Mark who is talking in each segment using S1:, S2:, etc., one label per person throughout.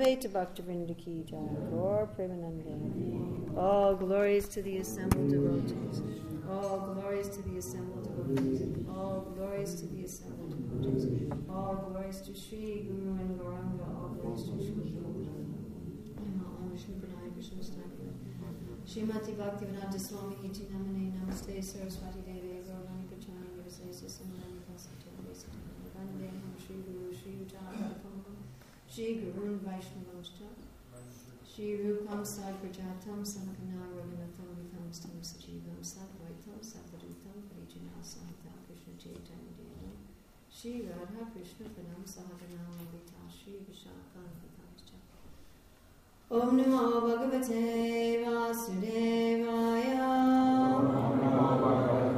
S1: Bhaktivinoda Ki Jai, Gaur Premanande. All glories to the assembled devotees. All glories to the assembled devotees. All glories to the assembled devotees. All glories to Sri Guru and Gauranga. All glories to Sri Guru. Srimati Bhaktivedanta Swami Iti Namane Namaste Saraswati Devi Gaurani Pachani Nivasesa Sindhani Kasata Vesita Vandeham Sri Guru Sri Utara Sri Guru Vaishnamascha Sri Rupam Sadprajatam Sankana Raghunatham Vitamstam Sajivam Sadvaitam Sadvadutam Vajjana Sahita Krishna Chaitanya Devam. Sri Radha Krishna Padam Sahajanam Avita Sri Vishakam Vitamscha Om Namo Bhagavate Vasudevaya. Om Namo Bhagavate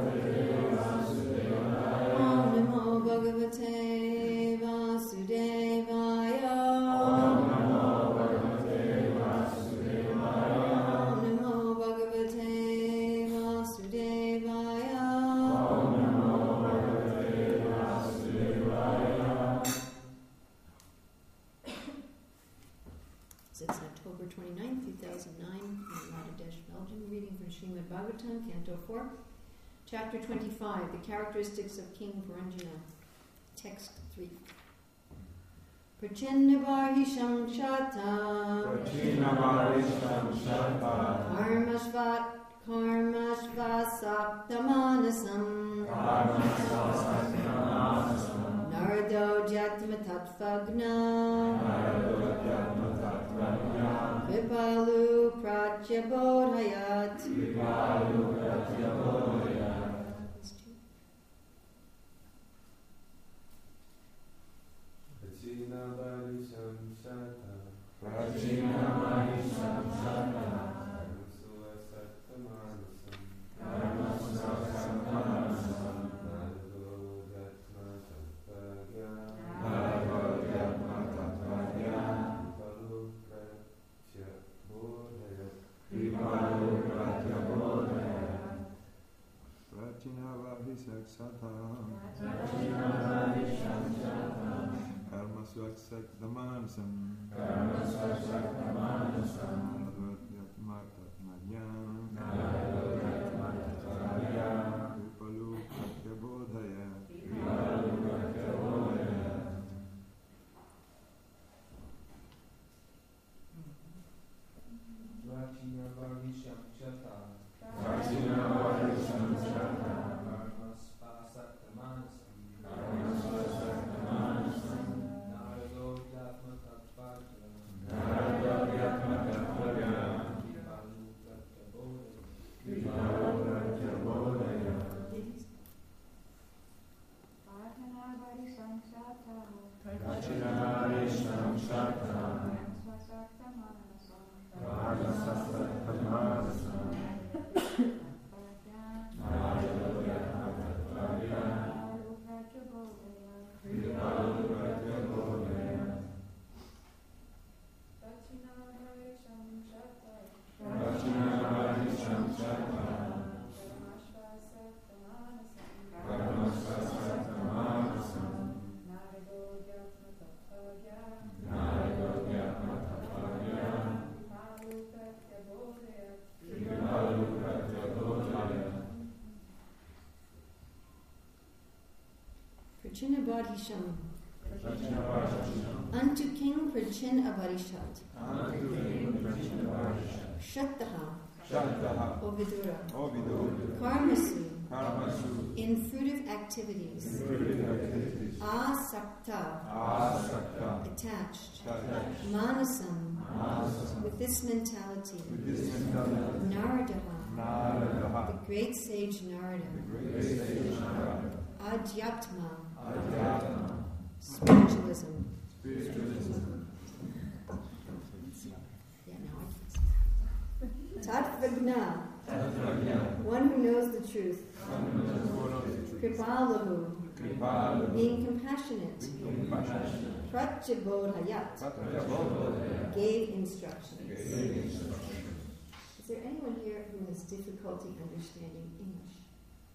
S1: Characteristics of King Puranjana. Text 3. Prachinnavarhisham shata
S2: Prachinnavarisham shata
S1: karmashvat karmashvasaktamanasam.
S2: Karmasasaktamanasam
S1: narado jatmatatvagna
S2: naradodhyatmatatvanya
S1: vipalu pratyabodhayat
S2: vipalu pratyabodhaya
S3: Prachinnavarisham shata
S2: Prachinnavarisham Prachinnavarisham
S1: unto King Shattaha
S4: Shataha
S1: Ovidura Karmasu.
S4: Karmasu.
S1: In fruitive activities.
S4: Fruitive activities.
S1: Asakta
S4: Asakta
S1: attached.
S4: Attached.
S1: Manasam.
S4: Manasam.
S1: With this mentality.
S4: With this mentality.
S1: Naradaha.
S4: Naradaha.
S1: The great sage Narada.
S4: Great sage Narada.
S1: Adhyatma Spiritualism
S4: Spiritualism
S1: Tatvagna one who knows the truth Kripalahu being compassionate Pratyabodhayat gave instructions.
S2: Instruction.
S1: Is there anyone here who has difficulty understanding English?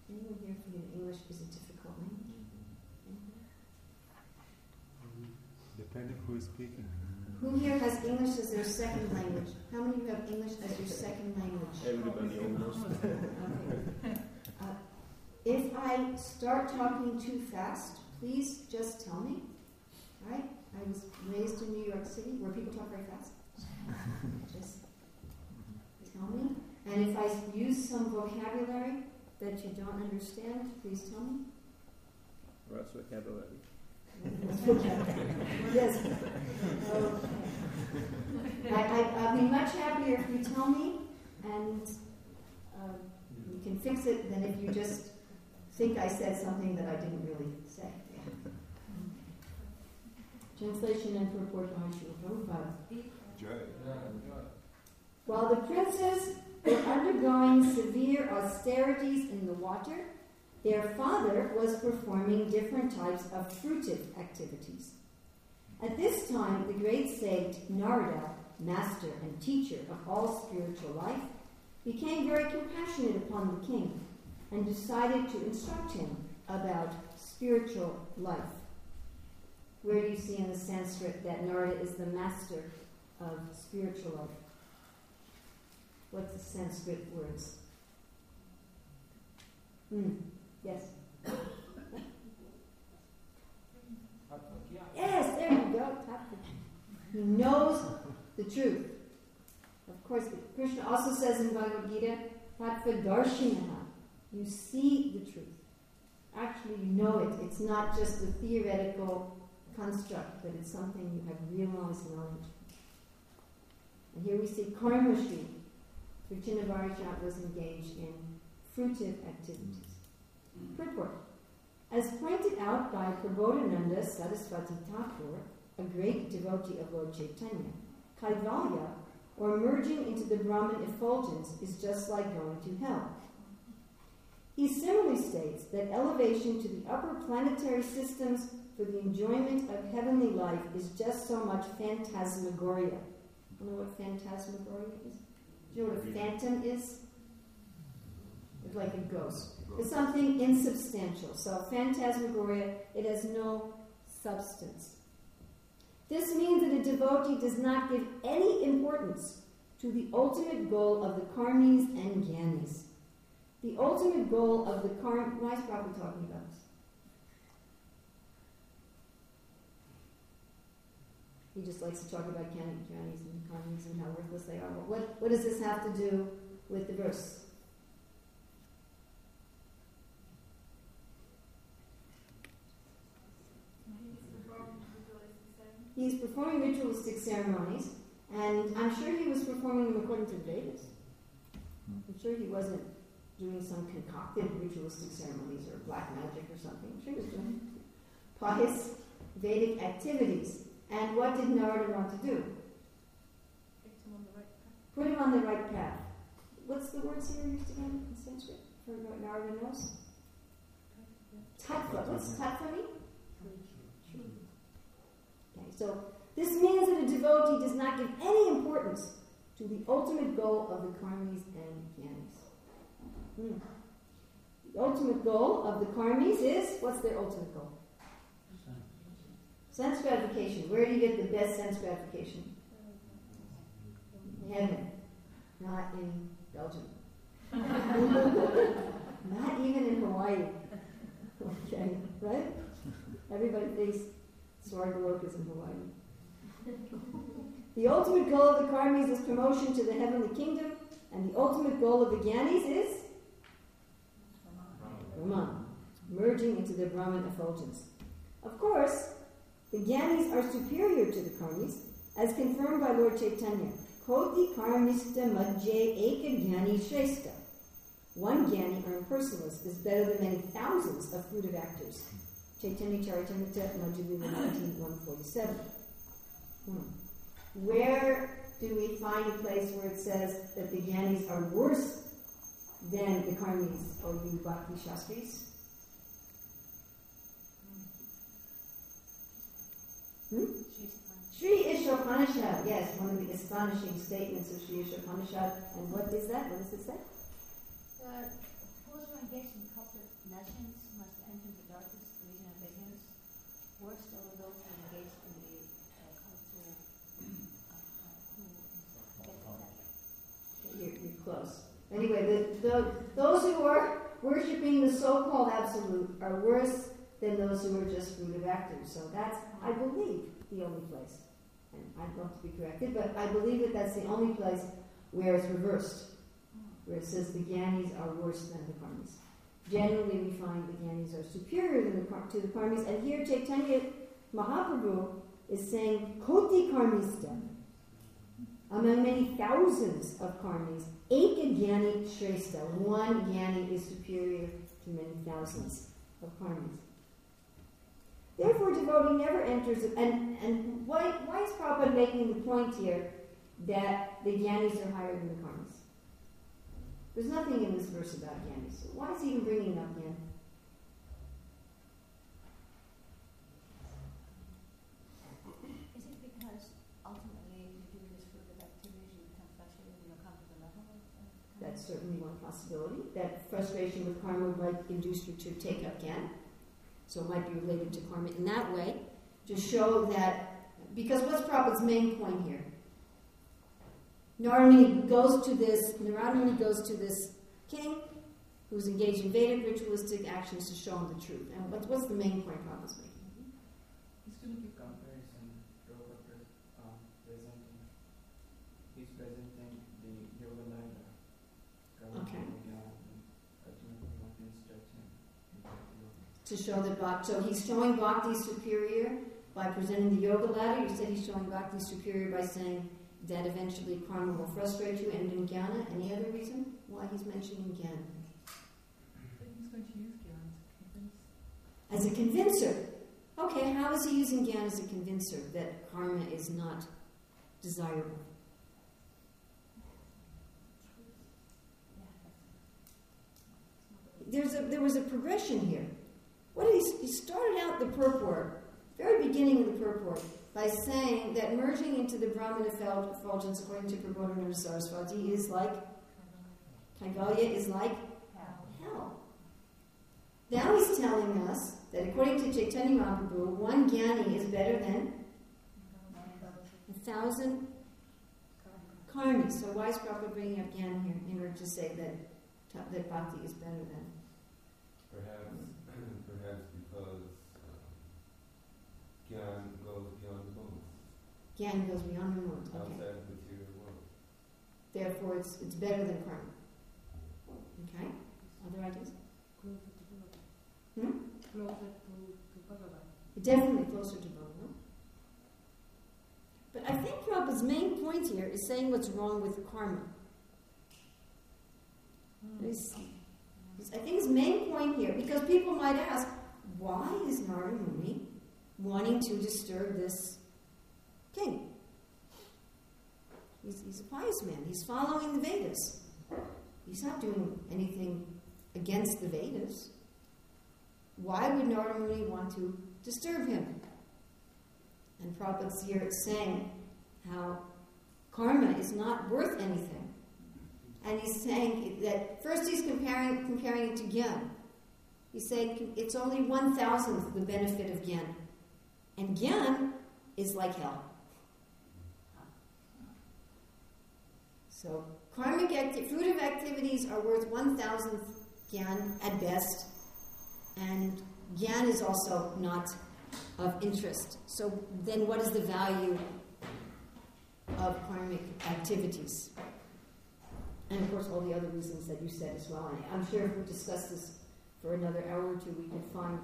S1: Anyone here for whom English is a difficult language? Anyone?
S4: Depending who is speaking.
S1: Who here has English as their second language? How many of you have English as your second language?
S5: Everybody almost.
S1: Okay. Uh, if I start talking too fast, please just tell me. All right? I was raised in New York City where people talk very fast. Just tell me. And if I use some vocabulary that you don't understand, please tell me.
S5: What's vocabulary?
S1: Yes. Okay. I, I, I'll be much happier if you tell me, and uh, you can fix it than if you just think I said something that I didn't really say. Translation and purport by Srila Prabhupada. While the princes were undergoing severe austerities in the water, their father was performing different types of fruitive activities. At this time, the great saint Narada, master and teacher of all spiritual life, became very compassionate upon the king and decided to instruct him about spiritual life. Where do you see in the Sanskrit that Narada is the master of spiritual life? What's the Sanskrit words? Hmm. Yes. Yes, there you go. He knows the truth. Of course, Krishna also says in Bhagavad Gita, Tattvadarshinaha. You see the truth. Actually, you know it. It's not just a theoretical construct, but it's something you have realized knowledge. And here we see Karmashri. Virchinavarajat was engaged in fruitive activities. Purport. As pointed out by Prabodhananda Saraswati Thakur, a great devotee of Lord Chaitanya, Kaivalya, or merging into the Brahman effulgence, is just like going to hell. He similarly states that elevation to the upper planetary systems for the enjoyment of heavenly life is just so much phantasmagoria. You know what phantasmagoria is? Do you know what a phantom is? It's like a ghost. It's something insubstantial. So phantasmagoria, it has no substance. This means that a devotee does not give any importance to the ultimate goal of the karmis and gyanis. The ultimate goal of the karm. Why is Prabhupada talking about this? He just likes to talk about gyanis and karmis and how worthless they are. What, what does this have to do with the verse? He's performing ritualistic ceremonies, and I'm sure he was performing them according to the Vedas. Hmm. I'm sure he wasn't doing some concocted ritualistic ceremonies or black magic or something. I'm sure he was doing pious Vedic activities. And what did Narada want to do? Put him on the right path. What's the words here used again in Sanskrit for what Narada knows? Tattva. What's tattva mean? So this means that a devotee does not give any importance to the ultimate goal of the karmis and gyanis. Hmm. The ultimate goal of the karmis is what's their ultimate goal? Sense gratification. Where do you get the best sense gratification? Heaven, not in Belgium. not even in Hawaii. Okay, right? Everybody thinks Swargaloka is in Hawaii. the ultimate goal of the karmis is promotion to the heavenly kingdom, and the ultimate goal of the gyanis is Brahman, merging into the Brahman effulgence. Of course, the Gyanis are superior to the Karmis, as confirmed by Lord Chaitanya. Koti Karmista Madhye Eka Gyani. One Gyani or impersonalist is better than many thousands of fruitive actors. Chaitanya Charitamrita Madhya 147. Hmm. Where do we find a place where it says that the Gyanis are worse than the Karmis or the Bhakti Shastris? Hmm? Sri Ishopanishad, yes, one of the astonishing statements of Sri Ishopanishad. And what is that? What does it say?
S6: Uh, those who engage in corporate nations must enter the darkest region of ignorance. Worse are those who engage in the uh, cultural
S1: Anyway, the, the, those who are worshiping the so-called absolute are worse than those who are just fruitive actors. So that's, I believe, the only place. And I'd love to be corrected, but I believe that that's the only place where it's reversed, where it says the Gyanis are worse than the Karmis. Generally, we find the Gyanis are superior to the, to the Karmis, and here Chaitanya Mahaprabhu is saying, Koti Karmista, among many thousands of Karmis, Eka Gyani Shrestha, one Gyani is superior to many thousands of Karmis. Therefore, devotee never enters, and, and why, why is Prabhupada making the point here that the Gyanis are higher than the Karmis? There's nothing in this verse about Gyanis. So why is he even bringing up Gyan?
S6: Is it because ultimately if you do this fruit of activities, you become frustrated and you'll come to the level of? of
S1: That's certainly one possibility. That frustration with karma might induce you to take up again. So it might be related to karma in that way, to show that, because what's Prabhupada's main point here? Narada Muni goes to this, Narada Muni goes to this king who's engaged in Vedic ritualistic actions to show him the truth. And what's, what's the main point Prabhupada's making?
S3: He's to make a comparison to what is um, presenting. He's presenting the yoga ladder.
S1: Okay.
S3: Ultimately, stretching into yoga.
S1: To show that Bhakti, so he's showing Bhakti superior by presenting the yoga ladder. You said he's showing Bhakti superior by saying that eventually karma will frustrate you and in jnana. Any other reason why he's mentioning jnana?
S7: He's going to use convince.
S1: As a convincer. Okay, how is he using jnana as a convincer that karma is not desirable? There's a, there was a progression here. What he, he started out the purport, very beginning of the purport, by saying that merging into the Brahman effulgence, according to Prabodhananda Saraswati, is like, Kaivalya is like hell. Now he's telling us that according to Chaitanya Mahaprabhu, one jnani is better than a thousand karmis. So why is Prabhupada bringing up jnana here in order to say that, that bhakti is better than?
S8: Perhaps because um, Gyan goes beyond the moon,
S1: Jnana goes beyond the moon. Okay.
S8: outside the material world.
S1: Therefore, it's, it's better than karma. Okay? Other ideas?
S7: Closer to Bhagavan.
S1: Hmm?
S7: Closer to, to Bhagavan.
S1: Definitely closer to Bhagavan. But I think Prabhupada's main point here is saying what's wrong with karma. He's- he's- I think his main point here, because people might ask, why is Narada Muni wanting to disturb this king? He's, he's a pious man. He's following the Vedas. He's not doing anything against the Vedas. Why would Narada want to disturb him? And Prabhupada's here saying how karma is not worth anything. And he's saying that first he's comparing comparing it to gyan. He's saying it's only one thousandth the benefit of gyan. And gyan is like hell. So karmic acti- fruitive activities are worth one thousandth gyan at best, and gyan is also not of interest. So then, what is the value of karmic activities? And of course, all the other reasons that you said as well. I'm sure if we discuss this for another hour or two, we could find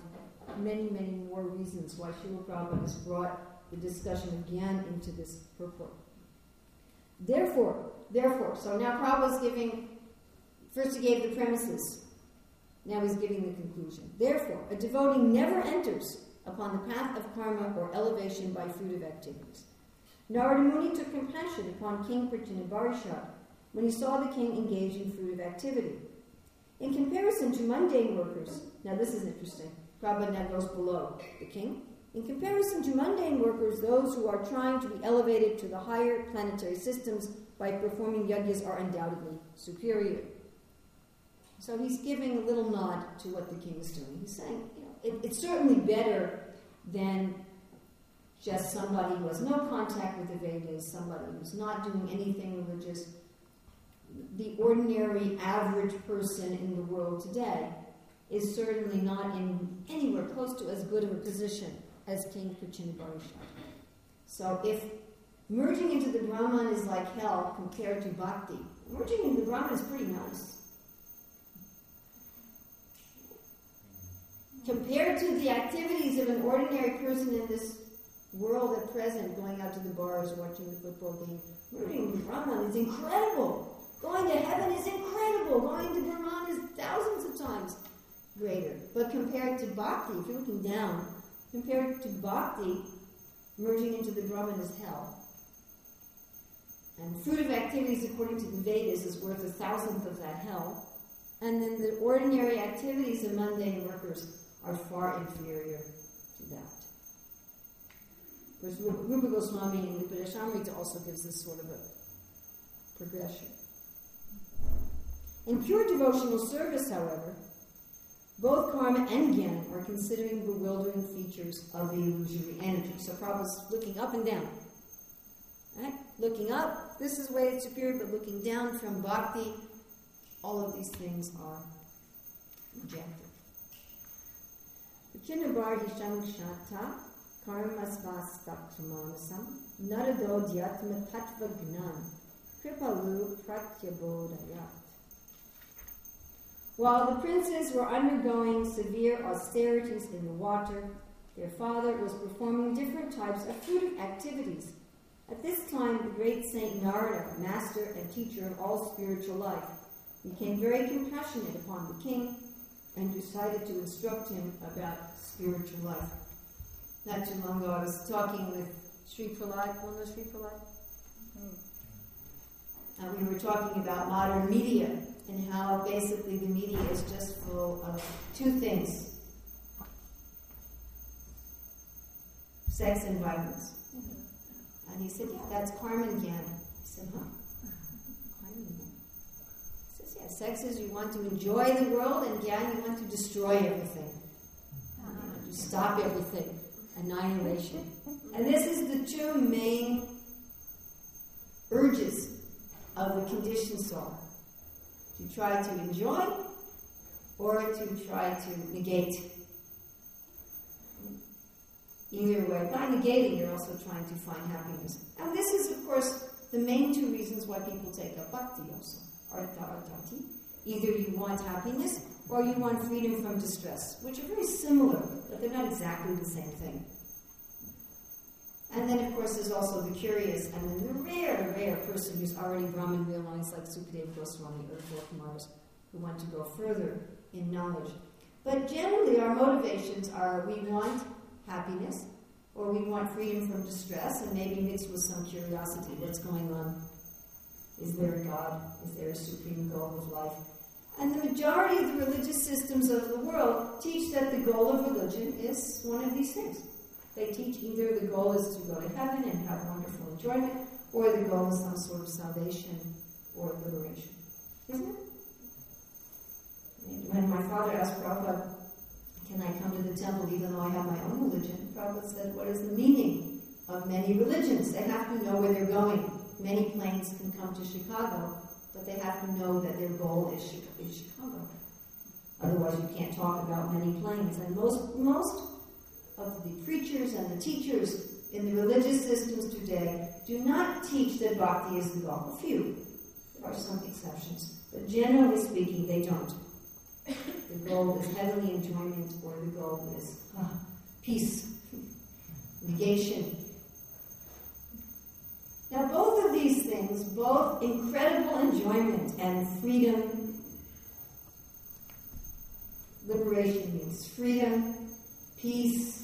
S1: many, many more reasons why Srila Prabhupada has brought the discussion again into this purport. Therefore, therefore, so now Prabhupada's giving, first he gave the premises, now he's giving the conclusion. Therefore, a devotee never enters upon the path of karma or elevation by fruitive activities. Narada Muni took compassion upon King Prityanabharisha when he saw the king engage in fruitive activity. In comparison to mundane workers, now this is interesting, Goes below the king. In comparison to mundane workers, those who are trying to be elevated to the higher planetary systems by performing yajnas are undoubtedly superior. So he's giving a little nod to what the king is doing. He's saying, you know, it, it's certainly better than just somebody who has no contact with the Vedas, somebody who's not doing anything religious, the ordinary average person in the world today is certainly not in anywhere close to as good of a position as King Kuchinabarisha. So if merging into the Brahman is like hell compared to bhakti, merging into the Brahman is pretty nice. Compared to the activities of an ordinary person in this world at present, going out to the bars, watching the football game, merging into the Brahman is incredible. Going to heaven is incredible. Going to Brahman is thousands of times greater. But compared to bhakti, if you're looking down, compared to bhakti, merging into the Brahman is hell. And fruit of activities according to the Vedas is worth a thousandth of that hell. And then the ordinary activities of mundane workers are far inferior to that. Of course, Rupa Goswami in the also gives this sort of a progression. In pure devotional service, however, both karma and gyan are considering bewildering features of the illusory energy. So Prabhupada's looking up and down. Right? Looking up, this is way it's superior, but looking down from bhakti, all of these things are rejected. Dhyatma Tattva Gnan Kripalu Pratyabodayat while the princes were undergoing severe austerities in the water, their father was performing different types of fruitive activities. At this time, the great Saint Narada, master and teacher of all spiritual life, became very compassionate upon the king and decided to instruct him about spiritual life. Not too long ago, I was talking with Sri Prahlad. One of Sri Prahlad? And hmm. uh, we were talking about modern media and how basically the media is just full of two things sex and violence. And he said, Yeah, that's karma and gyan. I said, Huh? Karma and. He says, Yeah, sex is you want to enjoy the world, and gyan, you want to destroy everything. You want to stop everything. Annihilation. And this is the two main urges of the conditioned soul to try to enjoy or to try to negate. Either way, by negating, you're also trying to find happiness. And this is, of course, the main two reasons why people take up bhakti also. Artha artati. Either you want happiness or you want freedom from distress, which are very similar, but they're not exactly the same thing. And then, of course, there's also the curious and then the rare, rare person who's already Brahman realized, like Sukadeva Goswami or Kumars, who want to go further in knowledge. But generally, our motivations are we want happiness, or we want freedom from distress, and maybe mixed with some curiosity what's going on? Is there a God? Is there a supreme goal of life? And the majority of the religious systems of the world teach that the goal of religion is one of these things. They teach either the goal is to go to heaven and have wonderful enjoyment, or the goal is some sort of salvation or liberation. Isn't it? When my father asked Prabhupada, can I come to the temple even though I have my own religion? Prabhupada said, what is the meaning of many religions? They have to know where they're going. Many planes can come to Chicago, but they have to know that their goal is Chicago. Otherwise, you can't talk about many planes. And most, most of the preachers and the teachers in the religious systems today do not teach that bhakti is the goal. A few. There are some exceptions. But generally speaking, they don't. The goal is heavenly enjoyment, or the goal is ah, peace, negation. Now, both of these things, both incredible enjoyment and freedom, liberation means freedom, peace,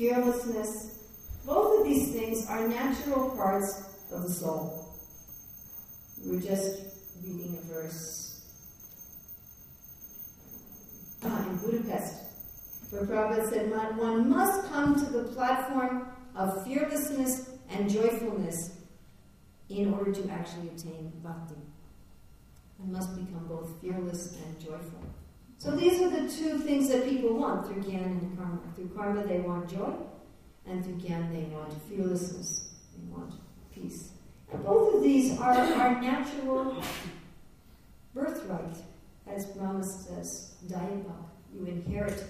S1: fearlessness. Both of these things are natural parts of the soul. We were just reading a verse uh, in Budapest where Prabhupada said, One must come to the platform of fearlessness and joyfulness in order to actually obtain bhakti. One must become both fearless and joyful. So these are the two things that people want through Gyan and Karma. Through Karma, they want joy, and through Gyan, they want fearlessness. They want peace. And both of these are, our natural birthright, as Brahma says, Dayabha. You inherit.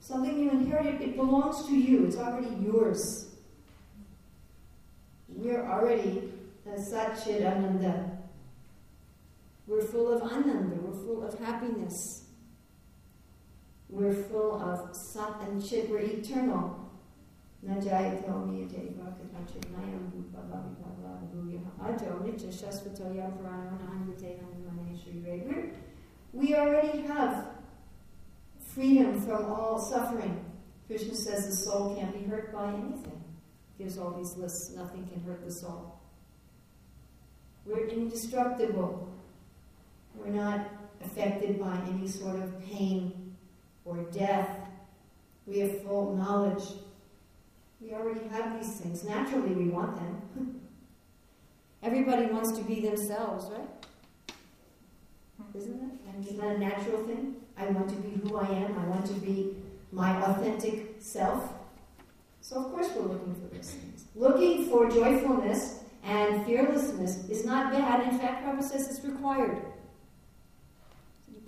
S1: Something you inherit, it belongs to you. It's already yours. We're already Satchid Ananda. We're full of ananda. We're full of happiness. We're full of sat and chit. We're eternal. We already have freedom from all suffering. Krishna says the soul can't be hurt by anything. Gives all these lists, nothing can hurt the soul. We're indestructible. We're not affected by any sort of pain or death. We have full knowledge. We already have these things. Naturally, we want them. Everybody wants to be themselves, right? Isn't? And isn't that a natural thing? I want to be who I am. I want to be my authentic self. So, of course, we're looking for those things. Looking for joyfulness and fearlessness is not bad. In fact, Prabhupada says it's required.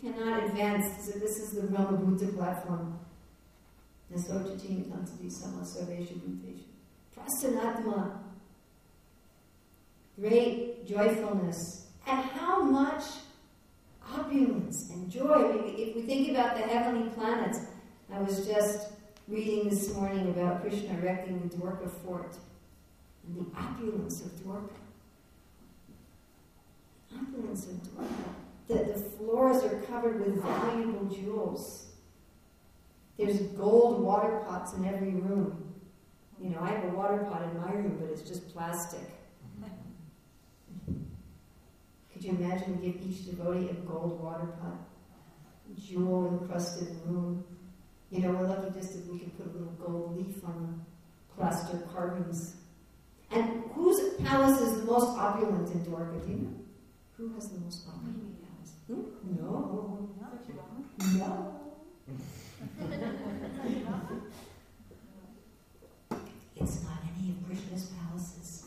S1: Cannot advance. So this is the Brahma Bhuta platform. Nasojati Tantati Sama Sarvesha Bhutesha. Prasanatma. Great joyfulness. And how much opulence and joy. If we think about the heavenly planets, I was just reading this morning about Krishna erecting the Dwarka fort and the opulence of Dwarka. Opulence of Dwarka. The, the floors are covered with valuable jewels. There's gold water pots in every room. You know, I have a water pot in my room, but it's just plastic. Could you imagine give each devotee a gold water pot? Jewel encrusted room. You know, we're lucky just if we can put a little gold leaf on the plaster carvings. And whose palace is the most opulent in Dwarka? Do you know? Who has the most opulent? No. No. it's not any of Krishna's palaces.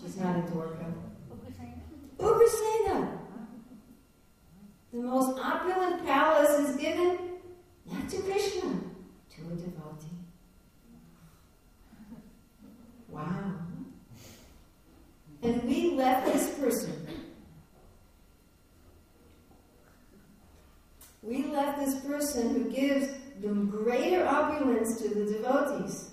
S1: She's not in Dwarka. Ugrasena. The most opulent palace is given not to Krishna, to a devotee. And we left this person. We left this person who gives the greater opulence to the devotees.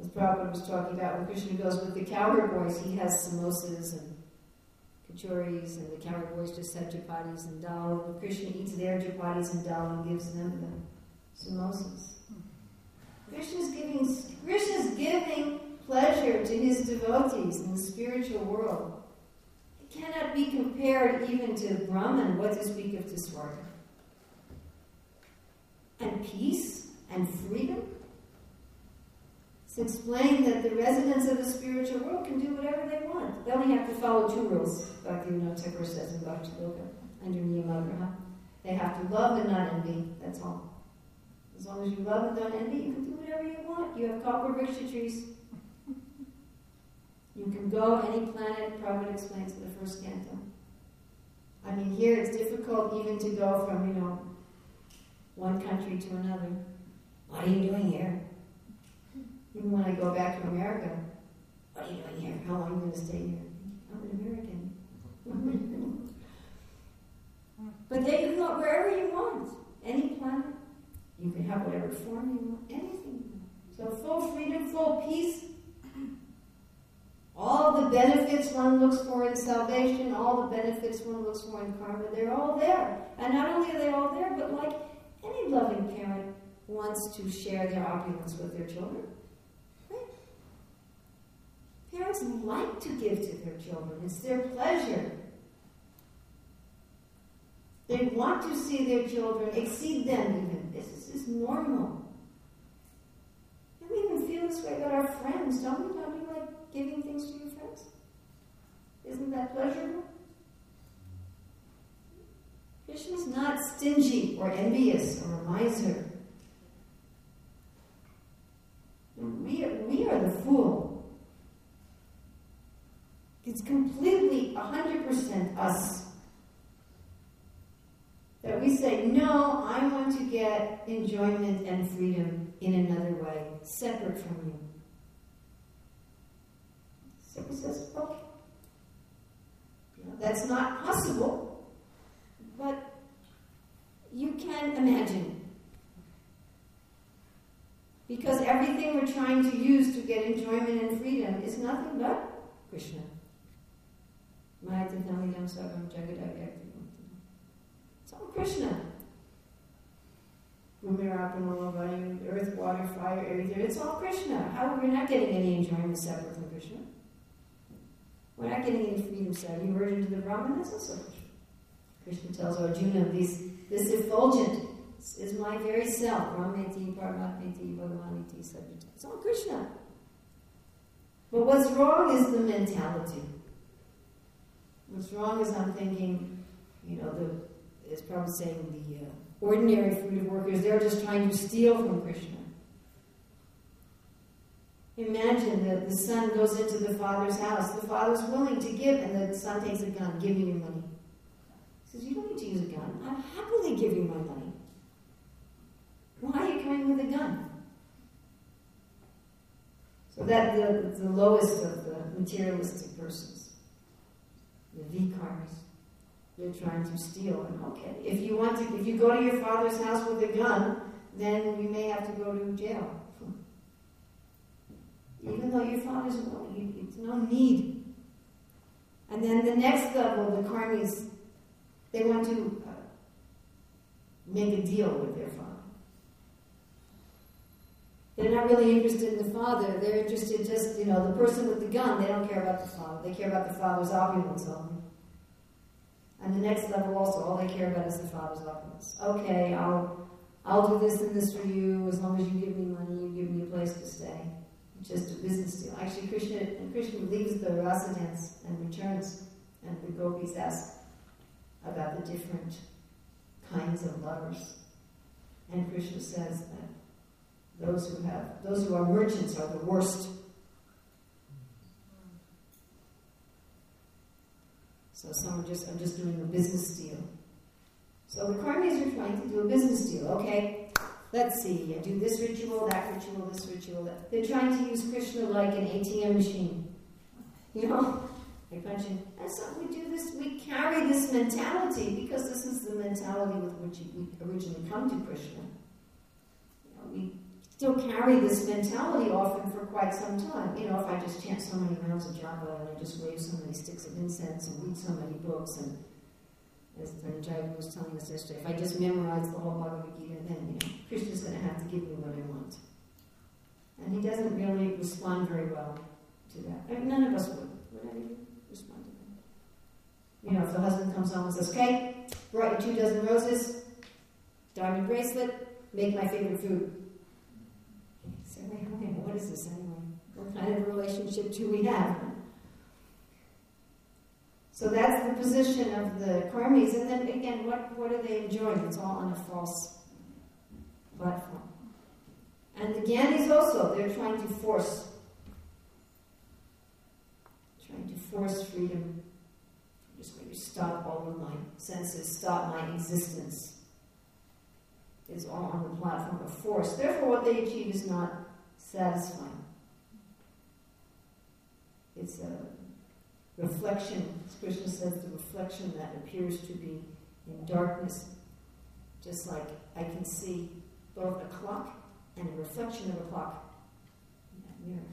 S1: As Prabhupada was talking about, when Krishna goes with the cowherd boys, he has samosas and kachoris, and the cowherd boys just have chapatis and dal. Krishna eats their chapatis and dal and gives them the samosas. Krishna's giving, Krishna's giving pleasure to his devotees in the spiritual world. It cannot be compared even to Brahman, what to speak of to. And peace and freedom. It's explained that the residents of the spiritual world can do whatever they want. They only have to follow two rules, Bhaktivinoda Thakur says in Bhakti Loka, under Niyamagraha. They have to love and not envy, that's all. As long as you love and don't envy, you can do whatever you want. You have copper kalpavriksha trees. You can go any planet, Prabhupada explains in the first canto. I mean, here it's difficult even to go from, you know, one country to another. What are you doing here? Even when I go back to America, what are you doing here? How long are you going to stay here? I'm an American. but they can go wherever you want, any planet. You can have whatever form you want, anything. So full freedom, full peace. All the benefits one looks for in salvation, all the benefits one looks for in karma, they're all there. And not only are they all there, but like any loving parent wants to share their opulence with their children. Right? Parents like to give to their children. It's their pleasure. They want to see their children exceed them even. This is, just normal. And we even feel this way about our friends, don't we? Don't you like giving things to your friends? Isn't that pleasurable? Krishna's not stingy or envious or a miser. We are, we are the fool. It's completely 100% us. Say, no, I want to get enjoyment and freedom in another way, separate from you. So he says, okay. That's not possible, but you can imagine. Because everything we're trying to use to get enjoyment and freedom is nothing but Krishna. It's all Krishna. Earth, water, fire, everything. It's all Krishna. How we're not getting any enjoyment separate from Krishna. We're not getting any freedom separate. You merge into the Brahman, that's also Krishna. Krishna tells Arjuna, this, this effulgent is my very self. Brahmeti, Paramatmeti, Bhagavaniti, Sajjata. It's all Krishna. But what's wrong is the mentality. What's wrong is I'm thinking, you know, the it's probably saying the uh, ordinary fruit workers, they're just trying to steal from Krishna. Imagine that the son goes into the father's house. The father's willing to give, and the son takes a gun. Give me your money. He says, You don't need to use a gun. I'll happily give you my money. Why are you coming with a gun? So that the, the lowest of the materialistic persons, the vicaris, they're trying to steal. And okay, if you want to, if you go to your father's house with a gun, then you may have to go to jail. Even though your father's it's no need. And then the next level, the karmis, they want to uh, make a deal with their father. They're not really interested in the father. They're interested just, you know, the person with the gun. They don't care about the father. They care about the father's opulence only. And the next level also, all they care about is the father's opulence. Okay, I'll, I'll do this and this for you as long as you give me money, you give me a place to stay. Just a business deal. Actually, Krishna, Krishna leaves the rasa dance and returns, and the gopis ask about the different kinds of lovers. And Krishna says that those who have, those who are merchants are the worst. So some are just, I'm just doing a business deal. So the karmis are trying to do a business deal. Okay, let's see. I do this ritual, that ritual, this ritual. That. They're trying to use Krishna like an ATM machine. You know, they punch in. And so we do this. We carry this mentality because this is the mentality with which we originally come to Krishna. You know, we still carry this mentality often for quite some time. You know, if I just chant so many rounds of japa and I just wave so many sticks of incense and read so many books and as Dhananjaya was telling us yesterday, if I just memorize the whole Bhagavad Gita, then you know, Krishna's going to have to give me what I want. And he doesn't really respond very well to that. I mean, none of us would. Would anybody respond to that? You know, if the husband comes home and says, okay, brought you two dozen roses, diamond bracelet, make my favorite food what is this anyway? What kind of relationship do we have? So that's the position of the karmis. And then again, what, what are they enjoying? It's all on a false platform. And the Gyanis also, they're trying to force, trying to force freedom. I'm just going to stop all of my senses, stop my existence. It's all on the platform of force. Therefore, what they achieve is not satisfying. It's a reflection, as Krishna says, the reflection that appears to be in darkness, just like I can see both a clock and a reflection of a clock in that mirror.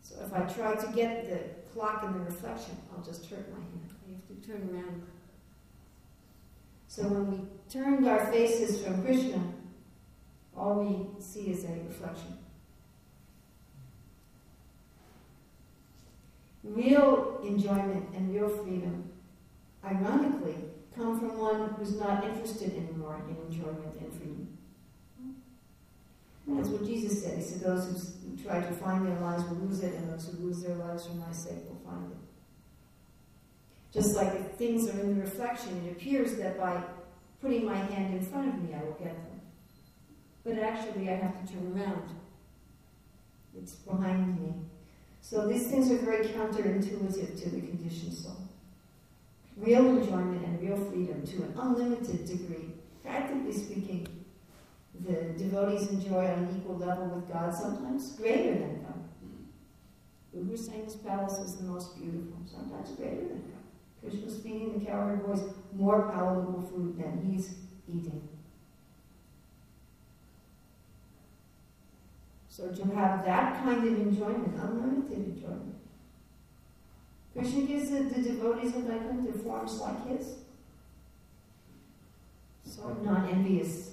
S1: So if I try to get the clock and the reflection, I'll just hurt my hand. I have to turn around. So when we turned our faces from Krishna, all we see is a reflection. Real enjoyment and real freedom, ironically, come from one who's not interested anymore in enjoyment and freedom. That's what Jesus said. He said, Those who try to find their lives will lose it, and those who lose their lives for my sake will find it. Just like if things are in the reflection, it appears that by putting my hand in front of me, I will get them. But actually, I have to turn around. It's behind me. So these things are very counterintuitive to the conditioned soul. real enjoyment and real freedom to an unlimited degree. Practically speaking, the devotees enjoy on an equal level with God, sometimes greater than God. Uber Singh's palace is the most beautiful, sometimes greater than God. Krishna's feeding the cowherd boys more palatable food than he's eating. So to have that kind of enjoyment, unlimited enjoyment. Krishna gives the, the devotees of Vaikuntha forms like his. So I'm not envious.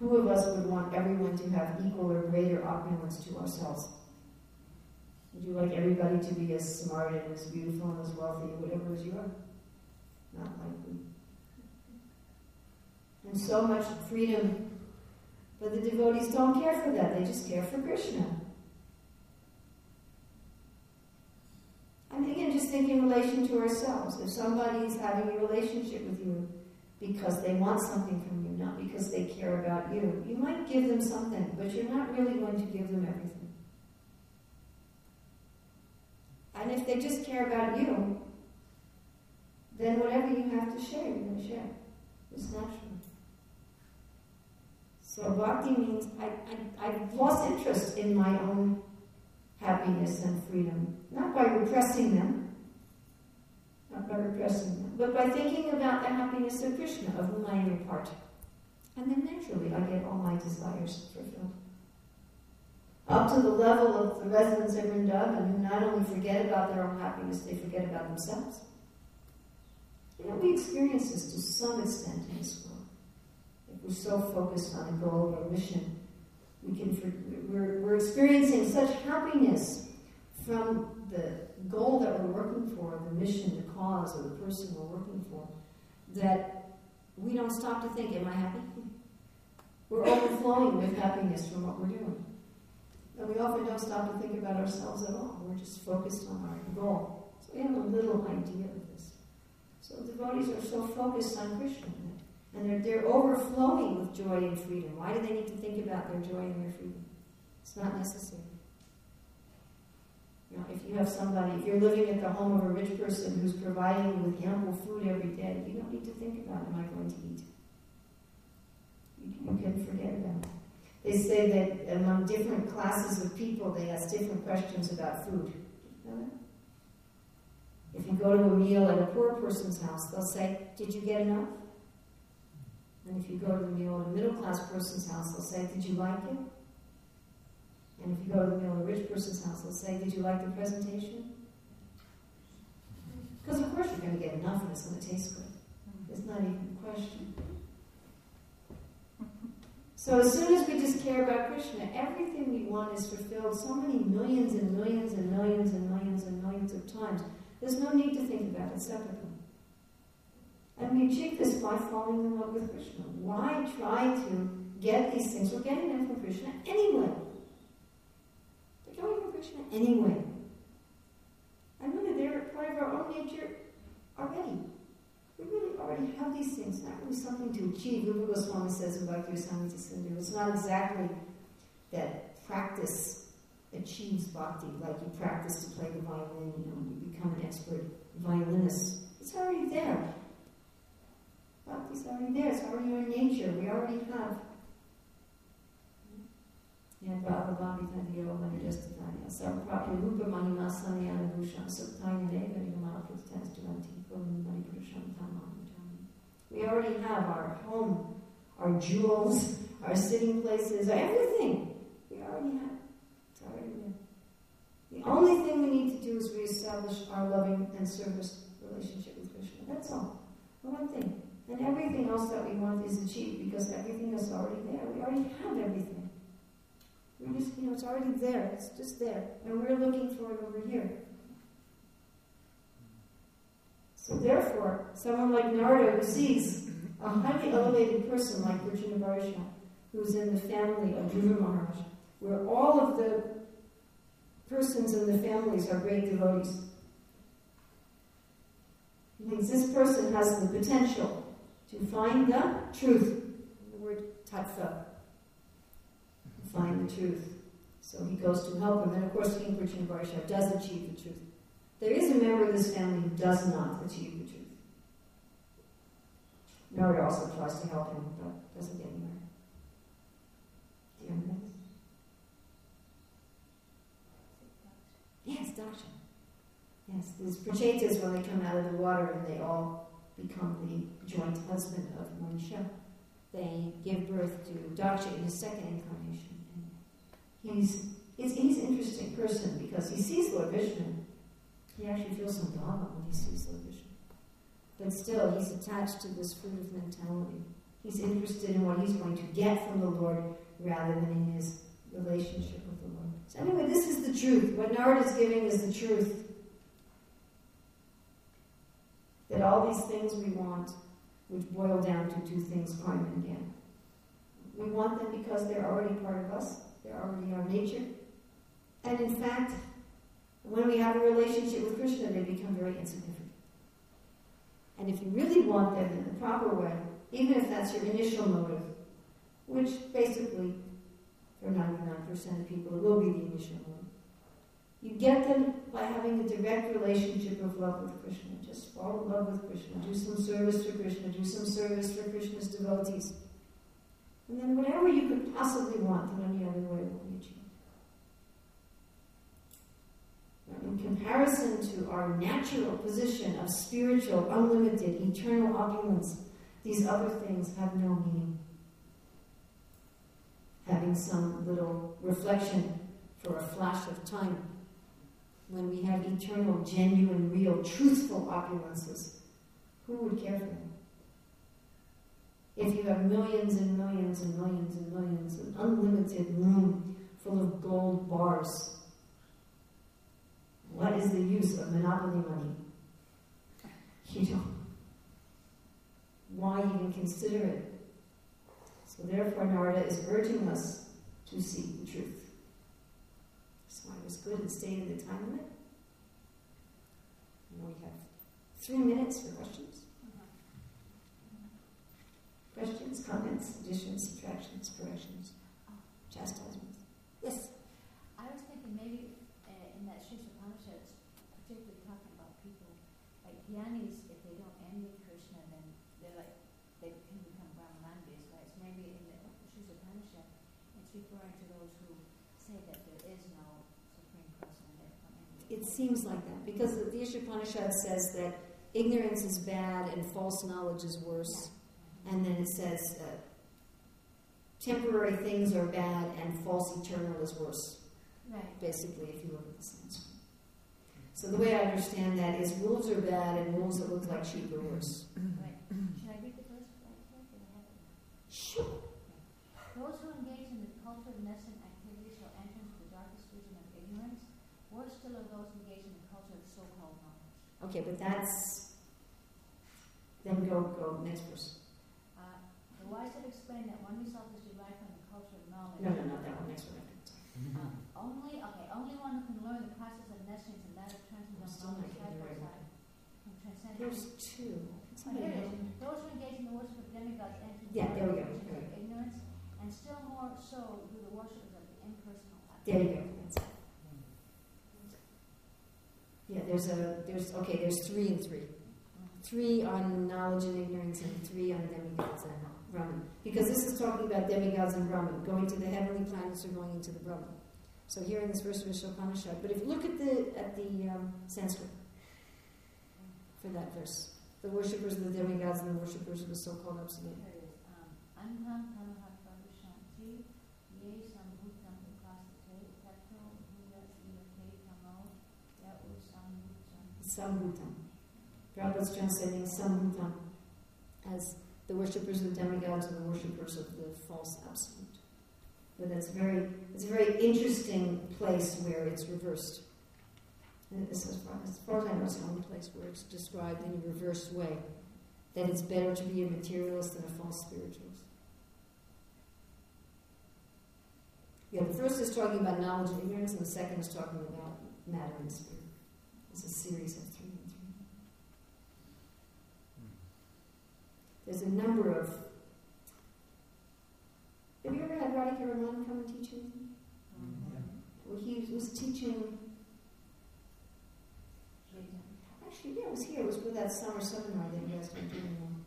S1: Who of us would want everyone to have equal or greater opulence to ourselves? Would you like everybody to be as smart and as beautiful and as wealthy, whatever as you are? Not likely. And so much freedom. But the devotees don't care for that, they just care for Krishna. And again, just think in relation to ourselves. If somebody is having a relationship with you because they want something from you, not because they care about you, you might give them something, but you're not really going to give them everything. And if they just care about you, then whatever you have to share, you're going to share. It's natural. So bhakti means I, I, I've lost interest in my own happiness and freedom, not by repressing them, not by repressing them, but by thinking about the happiness of Krishna, of whom I am a part. And then naturally I get all my desires fulfilled up to the level of the residents of Vrindavan who not only forget about their own happiness, they forget about themselves. You know, we experience this to some extent in this we're so focused on a goal or a mission, we can we're, we're experiencing such happiness from the goal that we're working for, the mission, the cause, or the person we're working for, that we don't stop to think, am I happy? We're overflowing with happiness from what we're doing. And we often don't stop to think about ourselves at all. We're just focused on our goal. So we have a little idea of this. So devotees are so focused on Krishna. They're, overflowing with joy and freedom. Why do they need to think about their joy and their freedom? It's not necessary. You know, if you have somebody, if you're living at the home of a rich person who's providing you with ample food every day, you don't need to think about, am I going to eat? You, can forget about it. They say that among different classes of people, they ask different questions about food. If you go to a meal at a poor person's house, they'll say, Did you get enough? And if you go to the meal at a middle class person's house, they'll say, Did you like it? And if you go to the meal at a rich person's house, they'll say, Did you like the presentation? Because of course you're going to get enough and it's going to taste good. It's not even a question. So as soon as we just care about Krishna, everything we want is fulfilled so many millions and millions and millions and millions and millions of times. There's no need to think about it separately. And we achieve this by falling in love with Krishna. Why try to get these things? We're getting them from Krishna anyway. They're coming from Krishna anyway. And really, they're part of our own nature already. We really already have these things, not really something to achieve. Rupa Goswami says in Bhakti Rasamrita Sindhu, it's not exactly that practice achieves bhakti, like you practice to play the violin, you know, you become an expert violinist. It's already there. Already there, it's already in nature, we already have. We already have our home, our jewels, our sitting places, everything. We already have. It's already there. The only thing we need to do is reestablish our loving and service relationship with Krishna. That's all. The one thing. And everything else that we want is achieved because everything is already there. We already have everything. We just, you know, it's already there. It's just there. And we're looking for it over here. So therefore, someone like Narada who sees a highly elevated person like Vrajanavarasha, who's in the family of Dhruva Maharaj, where all of the persons in the families are great devotees. Means this person has the potential to find the truth. The word tatsa, Find the truth. So he goes to help him. And of course, King Vrajanavarasha does achieve the truth. There is a member of this family who does not achieve the truth. Narada also tries to help him, but doesn't get anywhere. Do you remember this? Yes, Daksha. Yes, these prachetas, when they come out of the water and they all become the joint husband of Marisha, they give birth to Daksha in his second incarnation. And he's, he's, he's an interesting person because he sees Lord Vishnu. He actually feels some dharma when he sees Lord Vishnu. But still, he's attached to this of mentality. He's interested in what he's going to get from the Lord rather than in his relationship with the Lord. So, anyway, this is the truth. What Narada is giving is the truth. That all these things we want, which boil down to two things, karma and again. We want them because they're already part of us, they're already our nature. And in fact, when we have a relationship with Krishna, they become very insignificant. And if you really want them in the proper way, even if that's your initial motive, which basically for 99% of people it will be the initial motive, you get them by having a direct relationship of love with Krishna. Just fall in love with Krishna. Do some service for Krishna. Do some service for Krishna's devotees. And then whatever you could possibly want in any other way will be achieved. In comparison to our natural position of spiritual, unlimited, eternal opulence, these other things have no meaning. Having some little reflection for a flash of time when we have eternal, genuine, real, truthful opulences, who would care for them? If you have millions and millions and millions and millions, an unlimited room full of gold bars, what is the use of monopoly money? You don't know, why even consider it? So therefore, Narada is urging us to seek the truth. I was good and staying in the time limit. We have three minutes for questions. Questions, comments, additions, subtractions, corrections, chastisements. Yes?
S6: I was thinking maybe uh, in that Shisha Upanishad, it's particularly talking about people like Gyanis, if they don't envy Krishna, then they're like, they can become Brahmanandis, right? So maybe in the Shisha Upanishad, it's referring to those who say that there is no supreme person and therefore envy.
S1: It seems like that because the Ishopanishad says that ignorance is bad and false knowledge is worse. And then it says uh, temporary things are bad and false eternal is worse,
S6: Right.
S1: basically, if you look at the sense. So the way I understand that is wolves are bad and wolves that look like sheep are worse.
S6: Right. Should I read the verse right here? Do I have it?
S1: Sure.
S6: Those who engage in the culture of nescient activities shall enter into the darkest vision of ignorance. Worse still are those engaged in the culture of so-called knowledge.
S1: Okay, but that's. Then go, go, next verse.
S6: Uh, the wise have explained that one result is derived from the culture of knowledge.
S1: No, no, no, that one, next one.
S6: Uh, only, okay, only one who can learn the process of nescience and that of transcendental
S1: still
S6: knowledge
S1: getting
S6: side
S1: the
S6: by side.
S1: There's two.
S6: Oh, here it is. Those who engage in the worship of demigods enter
S1: Yeah, there we go,
S6: visions
S1: there we
S6: of ignorance, and still more so do the worship of the impersonal.
S1: There you go. That's it. Yeah, there's a there's okay. There's three and three. Three on knowledge and ignorance, and three on demigods and Brahman. Because this is talking about demigods and Brahman going to the heavenly planets or going into the Brahman. So here in this verse of Ishopanishad. But if you look at the at the um, Sanskrit for that verse, the worshippers of the demigods and the worshippers of the so-called absolute.
S6: Sambhutam.
S1: Prabhupada's translating Sambhutam as the worshippers of demigods and the worshippers of the false absolute. But that's very, it's a very interesting place where it's reversed. And this, far, as far as I know, it's the only place where it's described in a reversed way. That it's better to be a materialist than a false spiritualist. Yeah, the first is talking about knowledge and ignorance, and the second is talking about matter and spirit. It's a series of three and three. There's a number of. Have you ever had Radhika Raman come and teach anything? Well, he was teaching Actually, yeah, it was here. It was for that summer seminar that you guys were doing.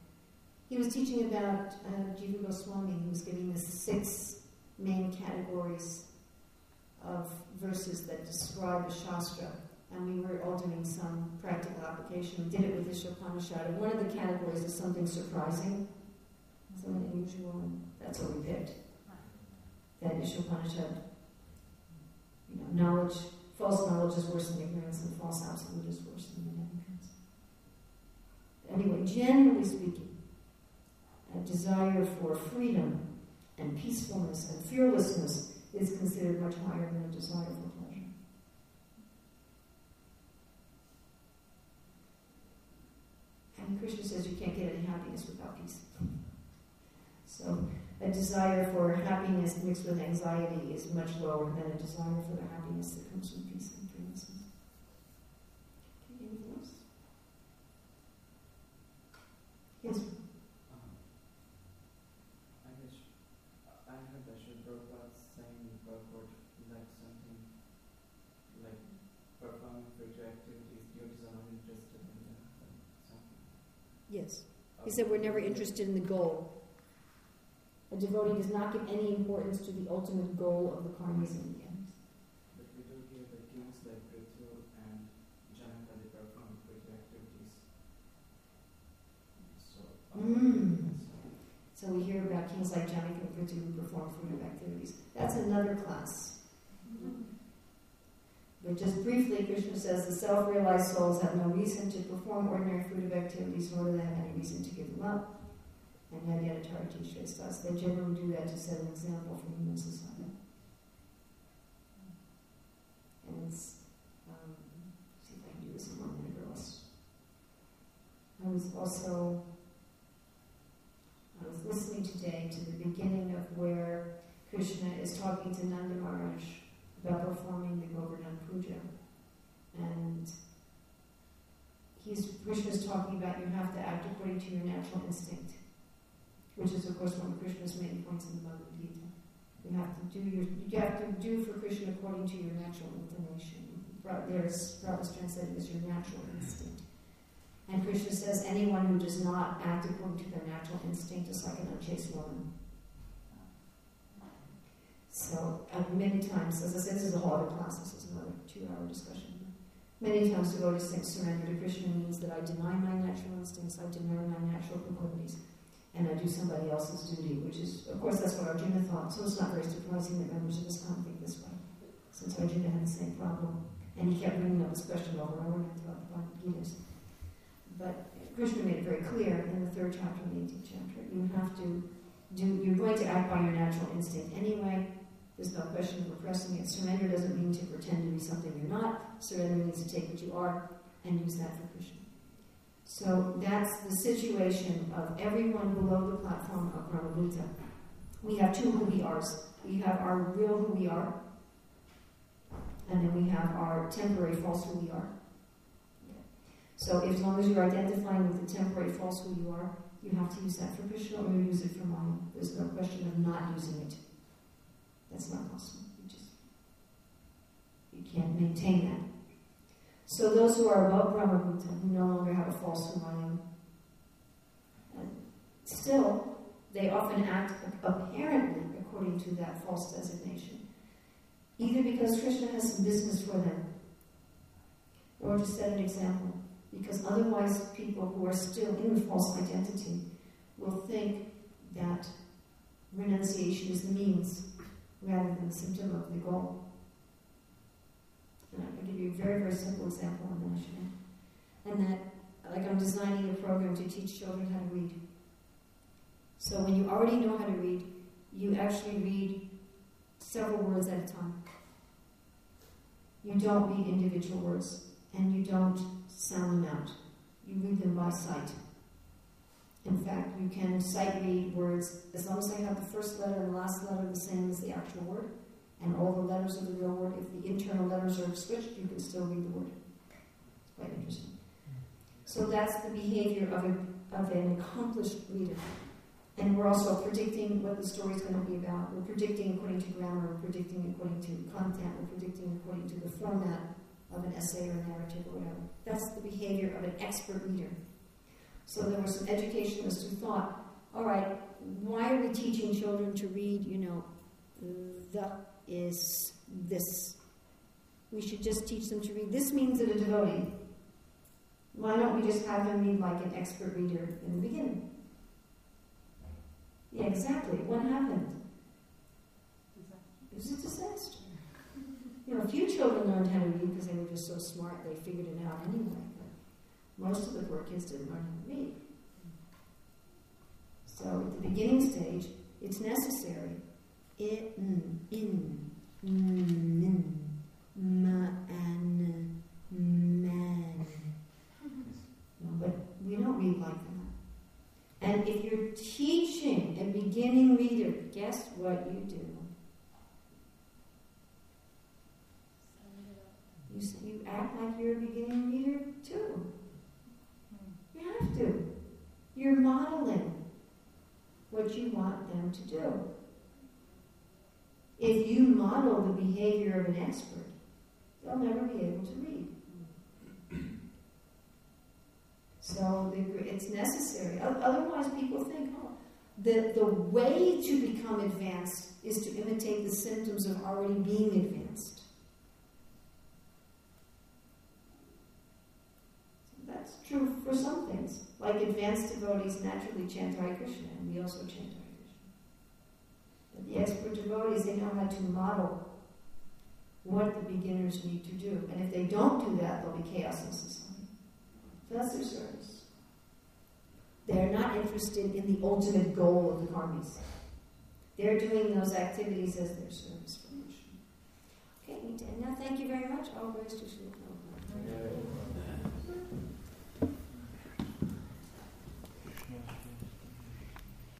S1: He was teaching about uh, Jiva Goswami. He was giving us six main categories of verses that describe the Shastra. And we were all doing some practical application. We did it with Ishopanishad. And one of the categories is something surprising, something unusual, and that's what we picked. That Ishopanishad, you know, knowledge, false knowledge is worse than ignorance, and false absolute is worse than ignorance. Anyway, generally speaking, a desire for freedom and peacefulness and fearlessness is considered much higher than a desire for pleasure. And Krishna says you can't get any happiness without peace. So a desire for happiness mixed with anxiety is much lower than a desire for the happiness that comes from peace and fearlessness. Okay, anything else? Yes.
S3: Um, I guess I heard that Sri Prabhupada saying in purport like something like performing spiritual activities, devotees are not interested in that. and Something.
S1: Yes. He said we're never interested in the goal. A devotee does not give any importance to the ultimate goal of the karmas in the end.
S3: But we do hear that kings like Prithu and Janaka they perform spiritual activities. So.
S1: Mm.
S3: so-
S1: So we hear about kings like Janaka and Prithu who perform fruitive activities. That's another class. But just briefly, Krishna says the self-realized souls have no reason to perform ordinary fruitive activities, nor do they have any reason to give them up. And Yadyanatara teaches us they generally do that to set an example for human society. And it's, um, see if I can do this one minute or. I was also, I was listening today to the beginning of where Krishna is talking to Nanda Maharaj about performing the Govardhan Puja. And he's, Krishna's talking about you have to act according to your natural instinct, which is, of course, one of Krishna's main points in the Bhagavad Gita. You have to do your, you have to do for Krishna according to your natural inclination. There's Prabhupada's translated as your natural instinct. And Krishna says anyone who does not act according to their natural instinct is like an unchaste woman. So many times, as I said, this is a whole other class. This is another two-hour discussion. Many times devotees think surrender to Krishna means that I deny my natural instincts, I deny my natural proclivities, and I do somebody else's duty, which is, of course, that's what Arjuna thought. So it's not very surprising that members of ISKCON think this way, since Arjuna had the same problem, and he kept bringing up this question over and over again throughout the Bhagavad Gita. But Krishna made it very clear in the third chapter and the 18th chapter. You have to do, you're going to act by your natural instinct anyway. There's no question of repressing it. Surrender doesn't mean to pretend to be something you're not. Surrender means to take what you are and use that for Krishna. So that's the situation of everyone below the platform of Brahma Bhuta. We have two who we are's. We have our real who we are, and then we have our temporary false who we are. So as long as you're identifying with the temporary false who you are, you have to use that for Krishna or you use it for Maya. There's no question of not using it. That's not possible. You just you can't maintain that. So those who are above Brahma Bhuta, who no longer have a false am, still they often act apparently according to that false designation. Either because Krishna has some business for them, or to set an example, because otherwise people who are still in the false identity will think that renunciation is the means rather than the symptom of the goal. And I can give you a very, very simple example on that. And that, like I'm designing a program to teach children how to read. So when you already know how to read, you actually read several words at a time. You don't read individual words, and you don't sound them out. You read them by sight. In fact, you can sight read words as long as they have the first letter and the last letter the same as the actual word, and all the letters of the real word. If the internal letters are switched, you can still read the word. Quite interesting. So that's the behavior of, a, of an accomplished reader. And we're also predicting what the story is going to be about. We're predicting according to grammar, we're predicting according to content, we're predicting according to the format of an essay or narrative or whatever. That's the behavior of an expert reader. So there were some educationalists who thought, all right, why are we teaching children to read, you know, the is this? We should just teach them to read. This means that a devotee. Why don't we just have them read like an expert reader in the beginning? Yeah, exactly. What happened? It was a disaster. You know, a few children learned how to read because they were just so smart they figured it out anyway. Most of the poor kids didn't learn how to read. So at the beginning stage, it's necessary. It, mm, in, mm, ma, an, man. No, but we don't read like that. And if you're teaching a beginning reader, guess what you do? You, you act like you're a beginning reader too. You have to. You're modeling what you want them to do. If you model the behavior of an expert, they'll never be able to read. So it's necessary. Otherwise, people think, oh, the, the way to become advanced is to imitate the symptoms of already being advanced. That's true for some things. Like advanced devotees naturally chant Hare Krishna, and we also chant Hare Krishna. But the expert devotees, they know how to model what the beginners need to do. And if they don't do that, there'll be chaos in society. So that's their service. They're not interested in the ultimate goal of the karmis. They're doing those activities as their service Krishna. Okay, now thank you very much. All praise to Srila